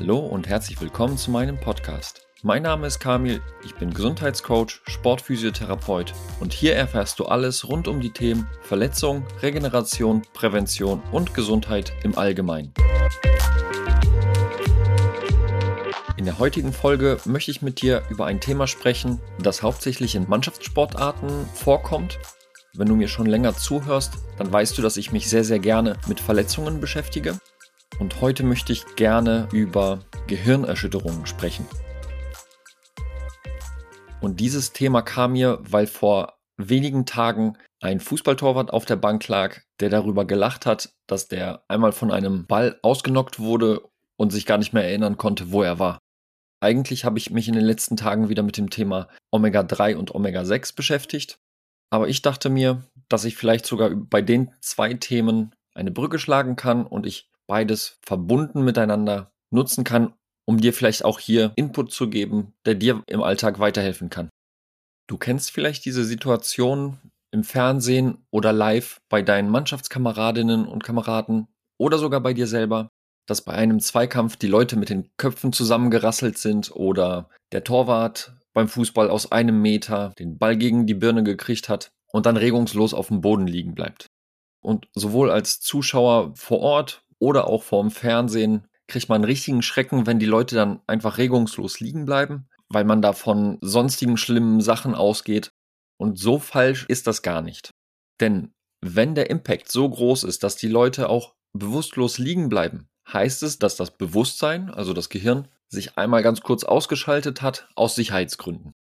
Hallo und herzlich willkommen zu meinem Podcast. Mein Name ist Kamil, ich bin Gesundheitscoach, Sportphysiotherapeut und hier erfährst du alles rund um die Themen Verletzung, Regeneration, Prävention und Gesundheit im Allgemeinen. In der heutigen Folge möchte ich mit dir über ein Thema sprechen, das hauptsächlich in Mannschaftssportarten vorkommt. Wenn du mir schon länger zuhörst, dann weißt du, dass ich mich sehr, sehr gerne mit Verletzungen beschäftige. Und heute möchte ich gerne über Gehirnerschütterungen sprechen. Und dieses Thema kam mir, weil vor wenigen Tagen ein Fußballtorwart auf der Bank lag, der darüber gelacht hat, dass der einmal von einem Ball ausgenockt wurde und sich gar nicht mehr erinnern konnte, wo er war. Eigentlich habe ich mich in den letzten Tagen wieder mit dem Thema Omega-3 und Omega-6 beschäftigt. Aber ich dachte mir, dass ich vielleicht sogar bei den zwei Themen eine Brücke schlagen kann und ich beides verbunden miteinander nutzen kann, um dir vielleicht auch hier Input zu geben, der dir im Alltag weiterhelfen kann. Du kennst vielleicht diese Situation im Fernsehen oder live bei deinen Mannschaftskameradinnen und Kameraden oder sogar bei dir selber, dass bei einem Zweikampf die Leute mit den Köpfen zusammengerasselt sind oder der Torwart beim Fußball aus einem Meter den Ball gegen die Birne gekriegt hat und dann regungslos auf dem Boden liegen bleibt. Und sowohl als Zuschauer vor Ort oder auch vorm Fernsehen kriegt man einen richtigen Schrecken, wenn die Leute dann einfach regungslos liegen bleiben, weil man da von sonstigen schlimmen Sachen ausgeht. Und so falsch ist das gar nicht. Denn wenn der Impact so groß ist, dass die Leute auch bewusstlos liegen bleiben, heißt es, dass das Bewusstsein, also das Gehirn, sich einmal ganz kurz ausgeschaltet hat aus Sicherheitsgründen.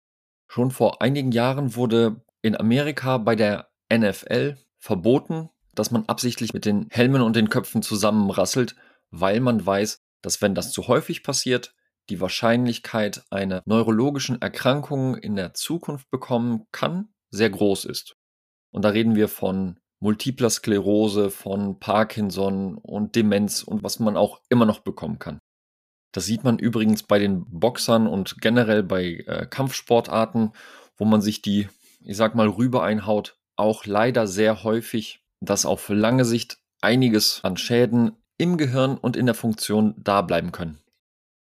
Schon vor einigen Jahren wurde in Amerika bei der NFL verboten, dass man absichtlich mit den Helmen und den Köpfen zusammenrasselt, weil man weiß, dass wenn das zu häufig passiert, die Wahrscheinlichkeit einer neurologischen Erkrankung in der Zukunft bekommen kann, sehr groß ist. Und da reden wir von multipler Sklerose, von Parkinson und Demenz und was man auch immer noch bekommen kann. Das sieht man übrigens bei den Boxern und generell bei äh, Kampfsportarten, wo man sich die, ich sag mal, rüber einhaut, auch leider sehr häufig dass auf lange Sicht einiges an Schäden im Gehirn und in der Funktion da bleiben können.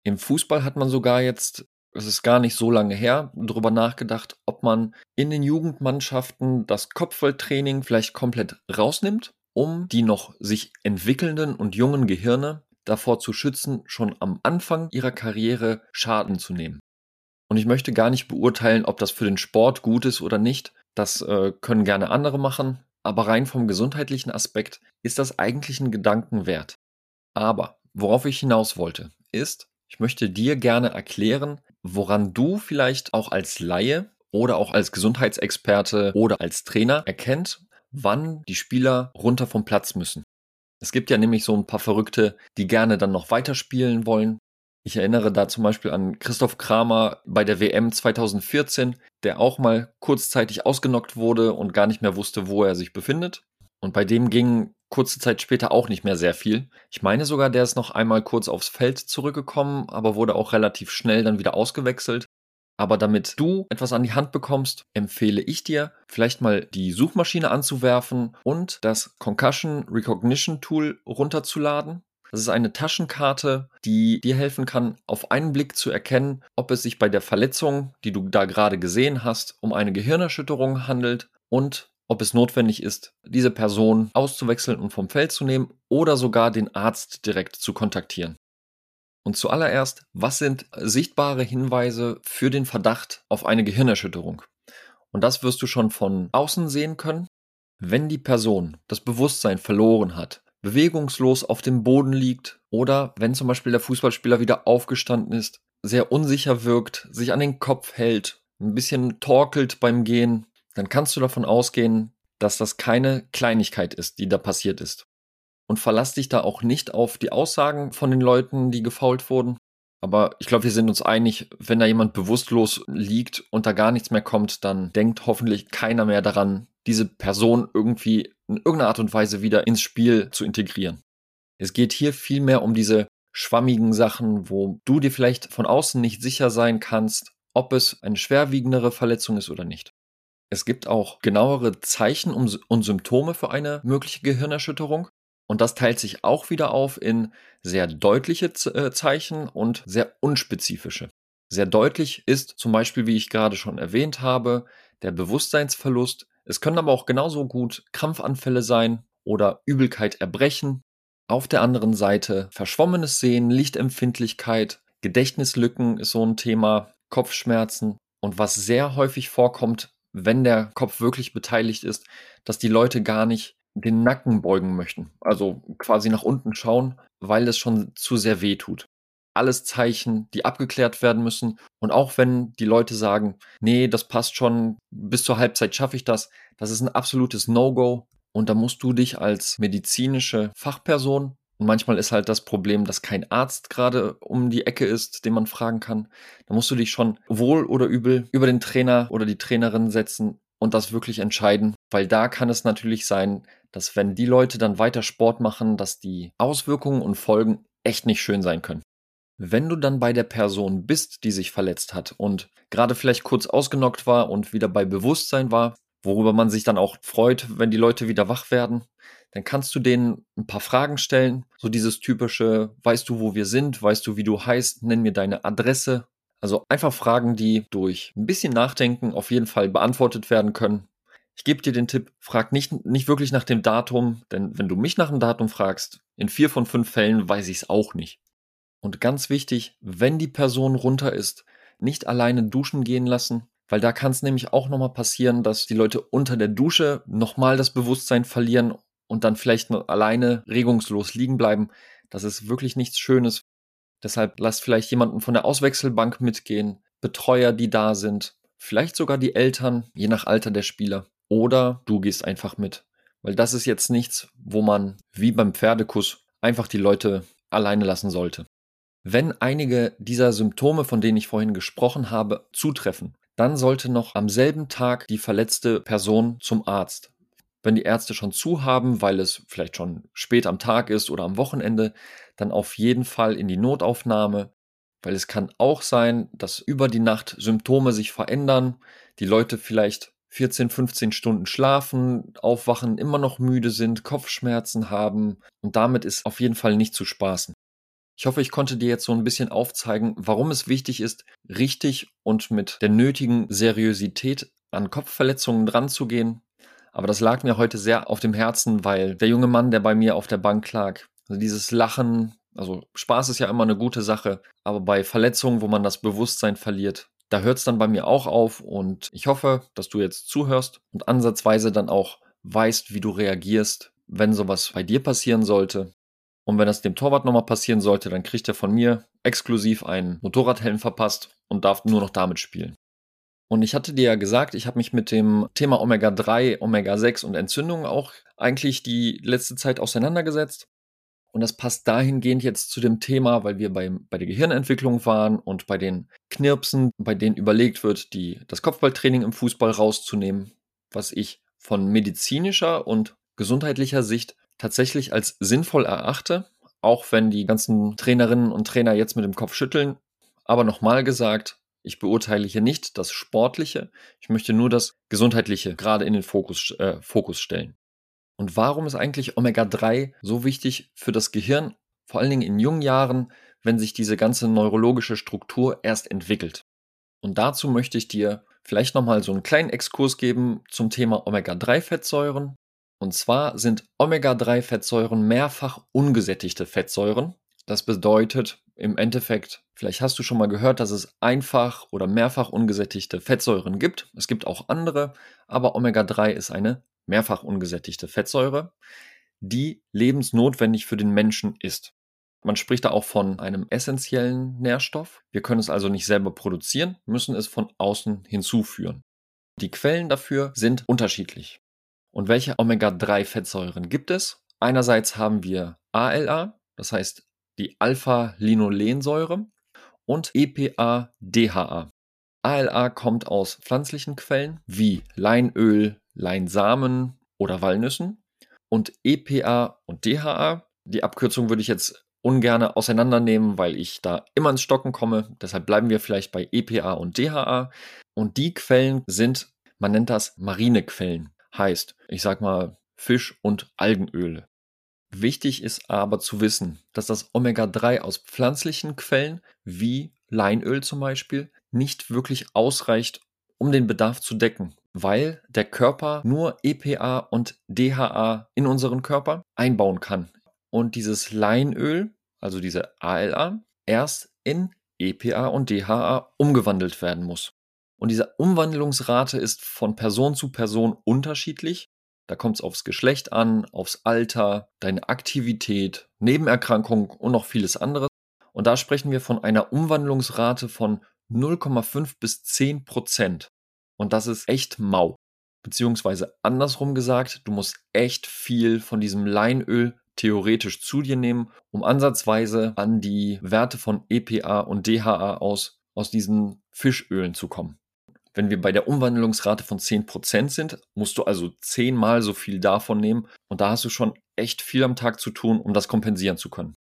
Im Fußball hat man sogar jetzt, es ist gar nicht so lange her, darüber nachgedacht, ob man in den Jugendmannschaften das Kopfballtraining vielleicht komplett rausnimmt, um die noch sich entwickelnden und jungen Gehirne davor zu schützen, schon am Anfang ihrer Karriere Schaden zu nehmen. Und ich möchte gar nicht beurteilen, ob das für den Sport gut ist oder nicht. Das äh, können gerne andere machen aber rein vom gesundheitlichen Aspekt ist das eigentlich ein Gedanken wert. Aber worauf ich hinaus wollte, ist, ich möchte dir gerne erklären, woran du vielleicht auch als Laie oder auch als Gesundheitsexperte oder als Trainer erkennt, wann die Spieler runter vom Platz müssen. Es gibt ja nämlich so ein paar Verrückte, die gerne dann noch weiterspielen wollen, ich erinnere da zum Beispiel an Christoph Kramer bei der WM 2014, der auch mal kurzzeitig ausgenockt wurde und gar nicht mehr wusste, wo er sich befindet. Und bei dem ging kurze Zeit später auch nicht mehr sehr viel. Ich meine sogar, der ist noch einmal kurz aufs Feld zurückgekommen, aber wurde auch relativ schnell dann wieder ausgewechselt. Aber damit du etwas an die Hand bekommst, empfehle ich dir, vielleicht mal die Suchmaschine anzuwerfen und das Concussion Recognition Tool runterzuladen. Das ist eine Taschenkarte, die dir helfen kann, auf einen Blick zu erkennen, ob es sich bei der Verletzung, die du da gerade gesehen hast, um eine Gehirnerschütterung handelt und ob es notwendig ist, diese Person auszuwechseln und vom Feld zu nehmen oder sogar den Arzt direkt zu kontaktieren. Und zuallererst, was sind sichtbare Hinweise für den Verdacht auf eine Gehirnerschütterung? Und das wirst du schon von außen sehen können. Wenn die Person das Bewusstsein verloren hat, bewegungslos auf dem Boden liegt oder wenn zum Beispiel der Fußballspieler wieder aufgestanden ist, sehr unsicher wirkt, sich an den Kopf hält, ein bisschen torkelt beim Gehen, dann kannst du davon ausgehen, dass das keine Kleinigkeit ist, die da passiert ist. Und verlass dich da auch nicht auf die Aussagen von den Leuten, die gefault wurden. Aber ich glaube, wir sind uns einig, wenn da jemand bewusstlos liegt und da gar nichts mehr kommt, dann denkt hoffentlich keiner mehr daran, diese Person irgendwie in irgendeiner Art und Weise wieder ins Spiel zu integrieren. Es geht hier vielmehr um diese schwammigen Sachen, wo du dir vielleicht von außen nicht sicher sein kannst, ob es eine schwerwiegendere Verletzung ist oder nicht. Es gibt auch genauere Zeichen und Symptome für eine mögliche Gehirnerschütterung. Und das teilt sich auch wieder auf in sehr deutliche äh, Zeichen und sehr unspezifische. Sehr deutlich ist zum Beispiel, wie ich gerade schon erwähnt habe, der Bewusstseinsverlust. Es können aber auch genauso gut Krampfanfälle sein oder Übelkeit, Erbrechen. Auf der anderen Seite verschwommenes Sehen, Lichtempfindlichkeit, Gedächtnislücken ist so ein Thema, Kopfschmerzen. Und was sehr häufig vorkommt, wenn der Kopf wirklich beteiligt ist, dass die Leute gar nicht den Nacken beugen möchten. Also quasi nach unten schauen, weil es schon zu sehr weh tut. Alles Zeichen, die abgeklärt werden müssen. Und auch wenn die Leute sagen, nee, das passt schon, bis zur Halbzeit schaffe ich das, das ist ein absolutes No-Go. Und da musst du dich als medizinische Fachperson und manchmal ist halt das Problem, dass kein Arzt gerade um die Ecke ist, den man fragen kann. Da musst du dich schon wohl oder übel über den Trainer oder die Trainerin setzen und das wirklich entscheiden, weil da kann es natürlich sein, dass wenn die Leute dann weiter Sport machen, dass die Auswirkungen und Folgen echt nicht schön sein können. Wenn du dann bei der Person bist, die sich verletzt hat und gerade vielleicht kurz ausgenockt war und wieder bei Bewusstsein war, worüber man sich dann auch freut, wenn die Leute wieder wach werden, dann kannst du denen ein paar Fragen stellen. So dieses typische, weißt du, wo wir sind? Weißt du, wie du heißt? Nenn mir deine Adresse. Also einfach Fragen, die durch ein bisschen Nachdenken auf jeden Fall beantwortet werden können. Ich gebe dir den Tipp, frag nicht, nicht wirklich nach dem Datum, denn wenn du mich nach dem Datum fragst, in vier von fünf Fällen weiß ich es auch nicht. Und ganz wichtig, wenn die Person runter ist, nicht alleine duschen gehen lassen, weil da kann es nämlich auch nochmal passieren, dass die Leute unter der Dusche nochmal das Bewusstsein verlieren und dann vielleicht alleine regungslos liegen bleiben. Das ist wirklich nichts Schönes. Deshalb lasst vielleicht jemanden von der Auswechselbank mitgehen, Betreuer, die da sind, vielleicht sogar die Eltern, je nach Alter der Spieler. Oder du gehst einfach mit. Weil das ist jetzt nichts, wo man, wie beim Pferdekuss, einfach die Leute alleine lassen sollte. Wenn einige dieser Symptome, von denen ich vorhin gesprochen habe, zutreffen, dann sollte noch am selben Tag die verletzte Person zum Arzt wenn die Ärzte schon zu haben, weil es vielleicht schon spät am Tag ist oder am Wochenende, dann auf jeden Fall in die Notaufnahme, weil es kann auch sein, dass über die Nacht Symptome sich verändern, die Leute vielleicht 14, 15 Stunden schlafen, aufwachen, immer noch müde sind, Kopfschmerzen haben und damit ist auf jeden Fall nicht zu spaßen. Ich hoffe, ich konnte dir jetzt so ein bisschen aufzeigen, warum es wichtig ist, richtig und mit der nötigen Seriosität an Kopfverletzungen dran zu gehen, aber das lag mir heute sehr auf dem Herzen, weil der junge Mann, der bei mir auf der Bank lag, also dieses Lachen, also Spaß ist ja immer eine gute Sache, aber bei Verletzungen, wo man das Bewusstsein verliert, da hört es dann bei mir auch auf und ich hoffe, dass du jetzt zuhörst und ansatzweise dann auch weißt, wie du reagierst, wenn sowas bei dir passieren sollte. Und wenn das dem Torwart nochmal passieren sollte, dann kriegt er von mir exklusiv einen Motorradhelm verpasst und darf nur noch damit spielen. Und ich hatte dir ja gesagt, ich habe mich mit dem Thema Omega-3, Omega-6 und Entzündungen auch eigentlich die letzte Zeit auseinandergesetzt. Und das passt dahingehend jetzt zu dem Thema, weil wir bei, bei der Gehirnentwicklung waren und bei den Knirpsen, bei denen überlegt wird, die, das Kopfballtraining im Fußball rauszunehmen, was ich von medizinischer und gesundheitlicher Sicht tatsächlich als sinnvoll erachte, auch wenn die ganzen Trainerinnen und Trainer jetzt mit dem Kopf schütteln. Aber nochmal gesagt, ich beurteile hier nicht das Sportliche, ich möchte nur das Gesundheitliche gerade in den Fokus, äh, Fokus stellen. Und warum ist eigentlich Omega-3 so wichtig für das Gehirn, vor allen Dingen in jungen Jahren, wenn sich diese ganze neurologische Struktur erst entwickelt? Und dazu möchte ich dir vielleicht nochmal so einen kleinen Exkurs geben zum Thema Omega-3-Fettsäuren. Und zwar sind Omega-3-Fettsäuren mehrfach ungesättigte Fettsäuren. Das bedeutet, im Endeffekt, vielleicht hast du schon mal gehört, dass es einfach oder mehrfach ungesättigte Fettsäuren gibt. Es gibt auch andere, aber Omega-3 ist eine mehrfach ungesättigte Fettsäure, die lebensnotwendig für den Menschen ist. Man spricht da auch von einem essentiellen Nährstoff. Wir können es also nicht selber produzieren, müssen es von außen hinzuführen. Die Quellen dafür sind unterschiedlich. Und welche Omega-3-Fettsäuren gibt es? Einerseits haben wir ALA, das heißt die Alpha-Linolensäure und EPA-DHA. ALA kommt aus pflanzlichen Quellen wie Leinöl, Leinsamen oder Walnüssen und EPA und DHA. Die Abkürzung würde ich jetzt ungern auseinandernehmen, weil ich da immer ins Stocken komme. Deshalb bleiben wir vielleicht bei EPA und DHA. Und die Quellen sind, man nennt das marine Quellen. Heißt, ich sag mal Fisch- und Algenöle. Wichtig ist aber zu wissen, dass das Omega-3 aus pflanzlichen Quellen wie Leinöl zum Beispiel nicht wirklich ausreicht, um den Bedarf zu decken, weil der Körper nur EPA und DHA in unseren Körper einbauen kann. Und dieses Leinöl, also diese ALA, erst in EPA und DHA umgewandelt werden muss. Und diese Umwandlungsrate ist von Person zu Person unterschiedlich. Da kommt es aufs Geschlecht an, aufs Alter, deine Aktivität, Nebenerkrankungen und noch vieles anderes. Und da sprechen wir von einer Umwandlungsrate von 0,5 bis 10 Prozent. Und das ist echt mau. Beziehungsweise andersrum gesagt, du musst echt viel von diesem Leinöl theoretisch zu dir nehmen, um ansatzweise an die Werte von EPA und DHA aus, aus diesen Fischölen zu kommen. Wenn wir bei der Umwandlungsrate von 10% sind, musst du also zehnmal so viel davon nehmen und da hast du schon echt viel am Tag zu tun, um das kompensieren zu können.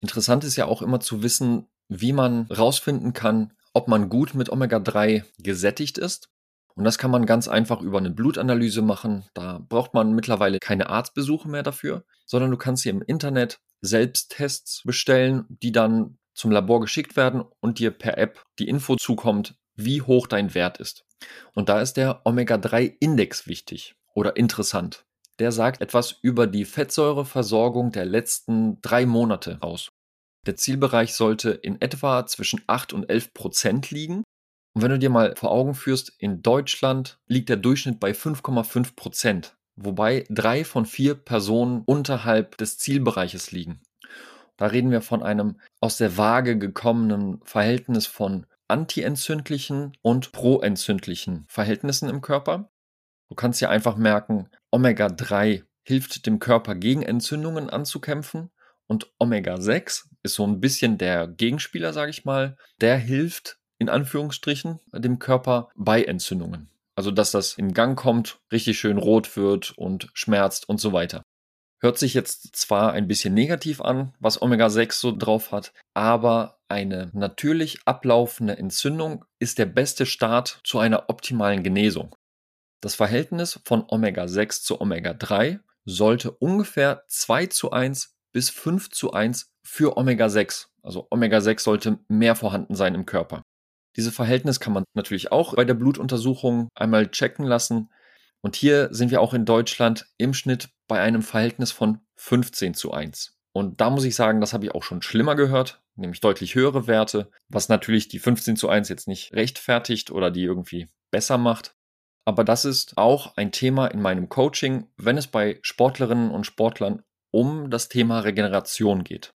Interessant ist ja auch immer zu wissen, wie man rausfinden kann, ob man gut mit Omega-3 gesättigt ist. Und das kann man ganz einfach über eine Blutanalyse machen. Da braucht man mittlerweile keine Arztbesuche mehr dafür, sondern du kannst hier im Internet Selbsttests bestellen, die dann zum Labor geschickt werden und dir per App die Info zukommt, wie hoch dein Wert ist. Und da ist der Omega-3-Index wichtig oder interessant. Der sagt etwas über die Fettsäureversorgung der letzten drei Monate aus. Der Zielbereich sollte in etwa zwischen 8 und 11 Prozent liegen und wenn du dir mal vor Augen führst, in Deutschland liegt der Durchschnitt bei 5,5 Prozent, wobei drei von vier Personen unterhalb des Zielbereiches liegen. Da reden wir von einem aus der Waage gekommenen Verhältnis von antientzündlichen und proentzündlichen Verhältnissen im Körper. Du kannst ja einfach merken, Omega-3 hilft dem Körper gegen Entzündungen anzukämpfen und Omega-6 ist so ein bisschen der Gegenspieler, sage ich mal. Der hilft in Anführungsstrichen dem Körper bei Entzündungen. Also dass das in Gang kommt, richtig schön rot wird und schmerzt und so weiter. Hört sich jetzt zwar ein bisschen negativ an, was Omega-6 so drauf hat, aber eine natürlich ablaufende Entzündung ist der beste Start zu einer optimalen Genesung. Das Verhältnis von Omega-6 zu Omega-3 sollte ungefähr 2 zu 1 bis 5 zu 1 für Omega-6. Also Omega-6 sollte mehr vorhanden sein im Körper. Diese Verhältnis kann man natürlich auch bei der Blutuntersuchung einmal checken lassen. Und hier sind wir auch in Deutschland im Schnitt bei einem Verhältnis von 15 zu 1. Und da muss ich sagen, das habe ich auch schon schlimmer gehört, nämlich deutlich höhere Werte, was natürlich die 15 zu 1 jetzt nicht rechtfertigt oder die irgendwie besser macht. Aber das ist auch ein Thema in meinem Coaching, wenn es bei Sportlerinnen und Sportlern um das Thema Regeneration geht.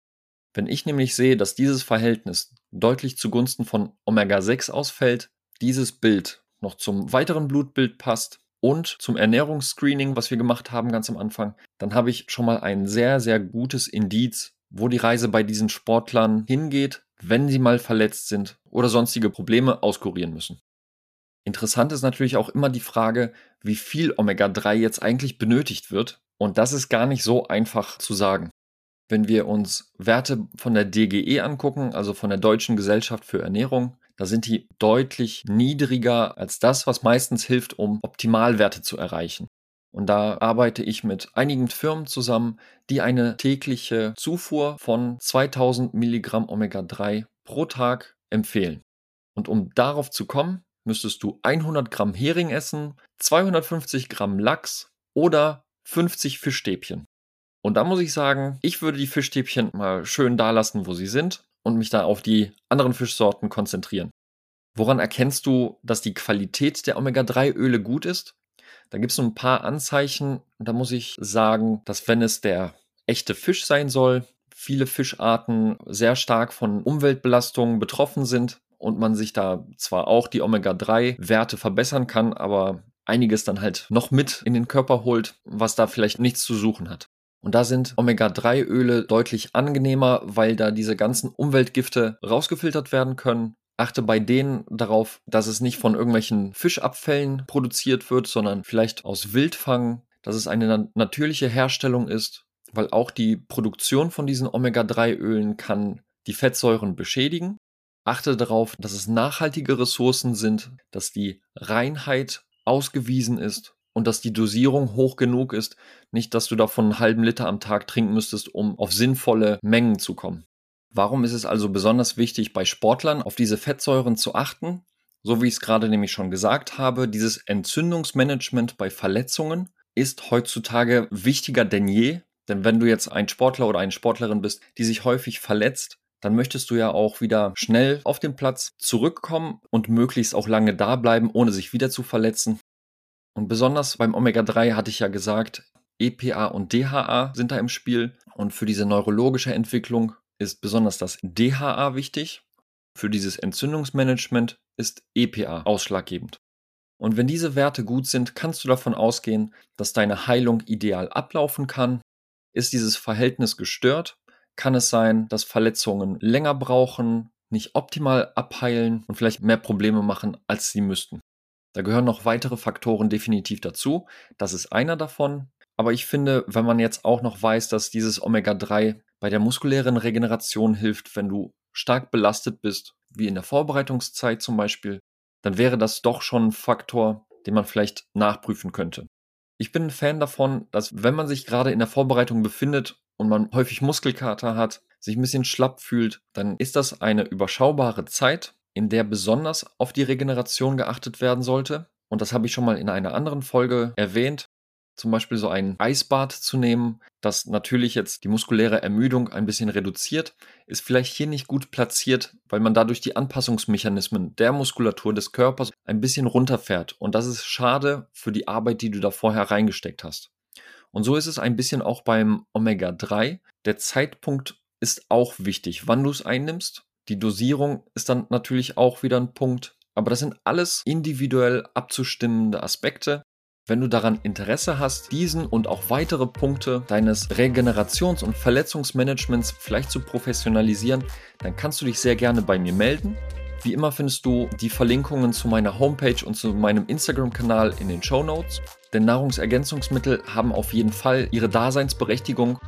Wenn ich nämlich sehe, dass dieses Verhältnis deutlich zugunsten von Omega-6 ausfällt, dieses Bild noch zum weiteren Blutbild passt und zum Ernährungsscreening, was wir gemacht haben ganz am Anfang, dann habe ich schon mal ein sehr, sehr gutes Indiz, wo die Reise bei diesen Sportlern hingeht, wenn sie mal verletzt sind oder sonstige Probleme auskurieren müssen. Interessant ist natürlich auch immer die Frage, wie viel Omega-3 jetzt eigentlich benötigt wird. Und das ist gar nicht so einfach zu sagen. Wenn wir uns Werte von der DGE angucken, also von der Deutschen Gesellschaft für Ernährung, da sind die deutlich niedriger als das, was meistens hilft, um Optimalwerte zu erreichen. Und da arbeite ich mit einigen Firmen zusammen, die eine tägliche Zufuhr von 2000 Milligramm Omega-3 pro Tag empfehlen. Und um darauf zu kommen, müsstest du 100 Gramm Hering essen, 250 Gramm Lachs oder 50 Fischstäbchen. Und da muss ich sagen, ich würde die Fischstäbchen mal schön da lassen, wo sie sind und mich da auf die anderen Fischsorten konzentrieren. Woran erkennst du, dass die Qualität der Omega-3-Öle gut ist? Da gibt es so ein paar Anzeichen. Da muss ich sagen, dass wenn es der echte Fisch sein soll, viele Fischarten sehr stark von Umweltbelastungen betroffen sind und man sich da zwar auch die Omega-3-Werte verbessern kann, aber einiges dann halt noch mit in den Körper holt, was da vielleicht nichts zu suchen hat. Und da sind Omega-3-Öle deutlich angenehmer, weil da diese ganzen Umweltgifte rausgefiltert werden können. Achte bei denen darauf, dass es nicht von irgendwelchen Fischabfällen produziert wird, sondern vielleicht aus Wildfang, dass es eine natürliche Herstellung ist, weil auch die Produktion von diesen Omega-3-Ölen kann die Fettsäuren beschädigen. Achte darauf, dass es nachhaltige Ressourcen sind, dass die Reinheit ausgewiesen ist und dass die Dosierung hoch genug ist, nicht, dass du davon einen halben Liter am Tag trinken müsstest, um auf sinnvolle Mengen zu kommen. Warum ist es also besonders wichtig, bei Sportlern auf diese Fettsäuren zu achten? So wie ich es gerade nämlich schon gesagt habe, dieses Entzündungsmanagement bei Verletzungen ist heutzutage wichtiger denn je. Denn wenn du jetzt ein Sportler oder eine Sportlerin bist, die sich häufig verletzt, dann möchtest du ja auch wieder schnell auf den Platz zurückkommen und möglichst auch lange da bleiben, ohne sich wieder zu verletzen. Und besonders beim Omega-3 hatte ich ja gesagt, EPA und DHA sind da im Spiel. Und für diese neurologische Entwicklung ist besonders das DHA wichtig. Für dieses Entzündungsmanagement ist EPA ausschlaggebend. Und wenn diese Werte gut sind, kannst du davon ausgehen, dass deine Heilung ideal ablaufen kann. Ist dieses Verhältnis gestört, kann es sein, dass Verletzungen länger brauchen, nicht optimal abheilen und vielleicht mehr Probleme machen, als sie müssten. Da gehören noch weitere Faktoren definitiv dazu. Das ist einer davon. Aber ich finde, wenn man jetzt auch noch weiß, dass dieses Omega-3 bei der muskulären Regeneration hilft, wenn du stark belastet bist, wie in der Vorbereitungszeit zum Beispiel, dann wäre das doch schon ein Faktor, den man vielleicht nachprüfen könnte. Ich bin ein Fan davon, dass wenn man sich gerade in der Vorbereitung befindet und man häufig Muskelkater hat, sich ein bisschen schlapp fühlt, dann ist das eine überschaubare Zeit, in der besonders auf die Regeneration geachtet werden sollte. Und das habe ich schon mal in einer anderen Folge erwähnt. Zum Beispiel so ein Eisbad zu nehmen, das natürlich jetzt die muskuläre Ermüdung ein bisschen reduziert, ist vielleicht hier nicht gut platziert, weil man dadurch die Anpassungsmechanismen der Muskulatur des Körpers ein bisschen runterfährt. Und das ist schade für die Arbeit, die du da vorher reingesteckt hast. Und so ist es ein bisschen auch beim Omega-3. Der Zeitpunkt ist auch wichtig, wann du es einnimmst. Die Dosierung ist dann natürlich auch wieder ein Punkt. Aber das sind alles individuell abzustimmende Aspekte. Wenn du daran Interesse hast, diesen und auch weitere Punkte deines Regenerations- und Verletzungsmanagements vielleicht zu professionalisieren, dann kannst du dich sehr gerne bei mir melden. Wie immer findest du die Verlinkungen zu meiner Homepage und zu meinem Instagram-Kanal in den Show Notes. Denn Nahrungsergänzungsmittel haben auf jeden Fall ihre Daseinsberechtigung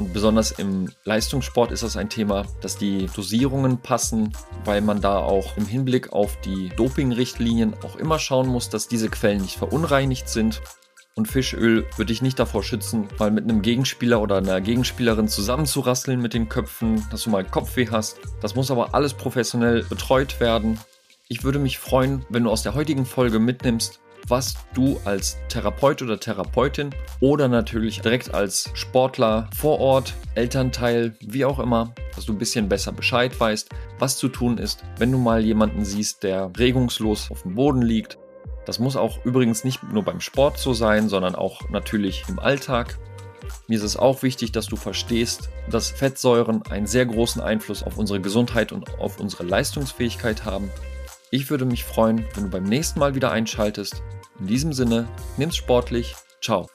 und besonders im Leistungssport ist das ein Thema, dass die Dosierungen passen, weil man da auch im Hinblick auf die Dopingrichtlinien auch immer schauen muss, dass diese Quellen nicht verunreinigt sind. Und Fischöl würde ich nicht davor schützen, mal mit einem Gegenspieler oder einer Gegenspielerin zusammenzurasseln mit den Köpfen, dass du mal Kopfweh hast. Das muss aber alles professionell betreut werden. Ich würde mich freuen, wenn du aus der heutigen Folge mitnimmst, was du als Therapeut oder Therapeutin oder natürlich direkt als Sportler vor Ort, Elternteil, wie auch immer, dass du ein bisschen besser Bescheid weißt, was zu tun ist, wenn du mal jemanden siehst, der regungslos auf dem Boden liegt. Das muss auch übrigens nicht nur beim Sport so sein, sondern auch natürlich im Alltag. Mir ist es auch wichtig, dass du verstehst, dass Fettsäuren einen sehr großen Einfluss auf unsere Gesundheit und auf unsere Leistungsfähigkeit haben. Ich würde mich freuen, wenn du beim nächsten Mal wieder einschaltest. In diesem Sinne, nimm's sportlich. Ciao.